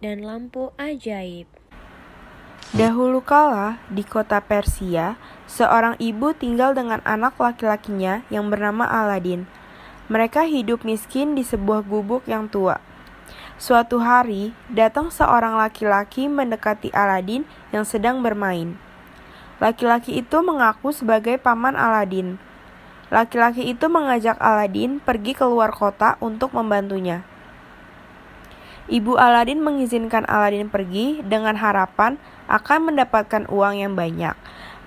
dan lampu ajaib. Dahulu kala, di kota Persia, seorang ibu tinggal dengan anak laki-lakinya yang bernama Aladin. Mereka hidup miskin di sebuah gubuk yang tua. Suatu hari, datang seorang laki-laki mendekati Aladin yang sedang bermain. Laki-laki itu mengaku sebagai paman Aladin. Laki-laki itu mengajak Aladin pergi keluar kota untuk membantunya. Ibu Aladin mengizinkan Aladin pergi dengan harapan akan mendapatkan uang yang banyak,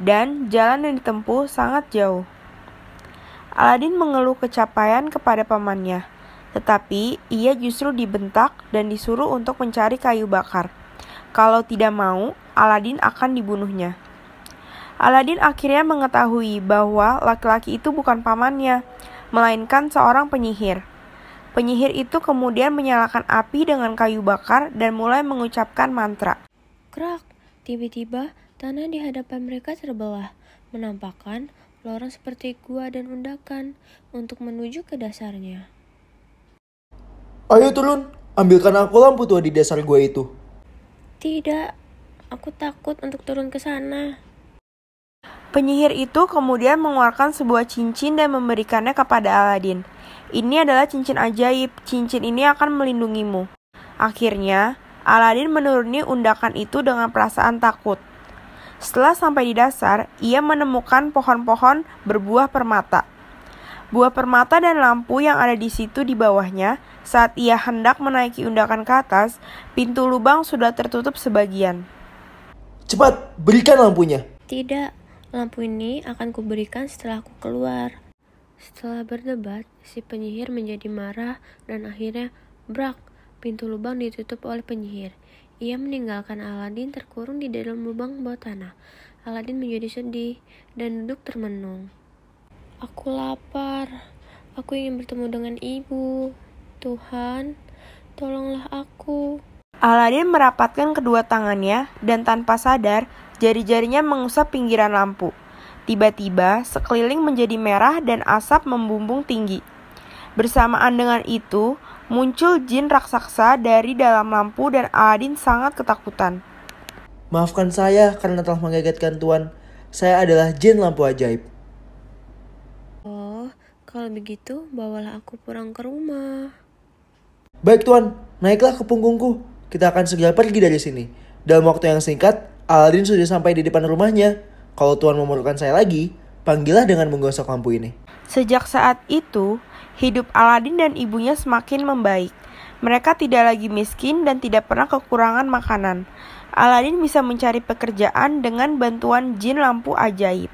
dan jalan yang ditempuh sangat jauh. Aladin mengeluh kecapaian kepada pamannya, tetapi ia justru dibentak dan disuruh untuk mencari kayu bakar. Kalau tidak mau, Aladin akan dibunuhnya. Aladin akhirnya mengetahui bahwa laki-laki itu bukan pamannya, melainkan seorang penyihir. Penyihir itu kemudian menyalakan api dengan kayu bakar dan mulai mengucapkan mantra. Krak, tiba-tiba tanah di hadapan mereka terbelah, menampakkan lorong seperti gua dan undakan untuk menuju ke dasarnya. Ayo turun, ambilkan aku lampu tua di dasar gua itu. Tidak, aku takut untuk turun ke sana. Penyihir itu kemudian mengeluarkan sebuah cincin dan memberikannya kepada Aladin. Ini adalah cincin ajaib. Cincin ini akan melindungimu. Akhirnya, Aladin menuruni undakan itu dengan perasaan takut. Setelah sampai di dasar, ia menemukan pohon-pohon berbuah permata. Buah permata dan lampu yang ada di situ di bawahnya, saat ia hendak menaiki undakan ke atas, pintu lubang sudah tertutup sebagian. Cepat, berikan lampunya. Tidak, Lampu ini akan kuberikan setelah aku keluar. Setelah berdebat, si penyihir menjadi marah dan akhirnya brak, pintu lubang ditutup oleh penyihir. Ia meninggalkan Aladin terkurung di dalam lubang bawah tanah. Aladin menjadi sedih dan duduk termenung. Aku lapar. Aku ingin bertemu dengan ibu. Tuhan, tolonglah aku. Aladin merapatkan kedua tangannya dan tanpa sadar Jari-jarinya mengusap pinggiran lampu. Tiba-tiba, sekeliling menjadi merah dan asap membumbung tinggi. Bersamaan dengan itu, muncul jin raksasa dari dalam lampu dan Aladin sangat ketakutan. Maafkan saya karena telah mengagetkan Tuan. Saya adalah jin lampu ajaib. Oh, kalau begitu bawalah aku pulang ke rumah. Baik Tuan, naiklah ke punggungku. Kita akan segera pergi dari sini. Dalam waktu yang singkat, Aladin sudah sampai di depan rumahnya. Kalau Tuan memerlukan saya lagi, panggillah dengan menggosok lampu ini. Sejak saat itu, hidup Aladin dan ibunya semakin membaik. Mereka tidak lagi miskin dan tidak pernah kekurangan makanan. Aladin bisa mencari pekerjaan dengan bantuan jin lampu ajaib.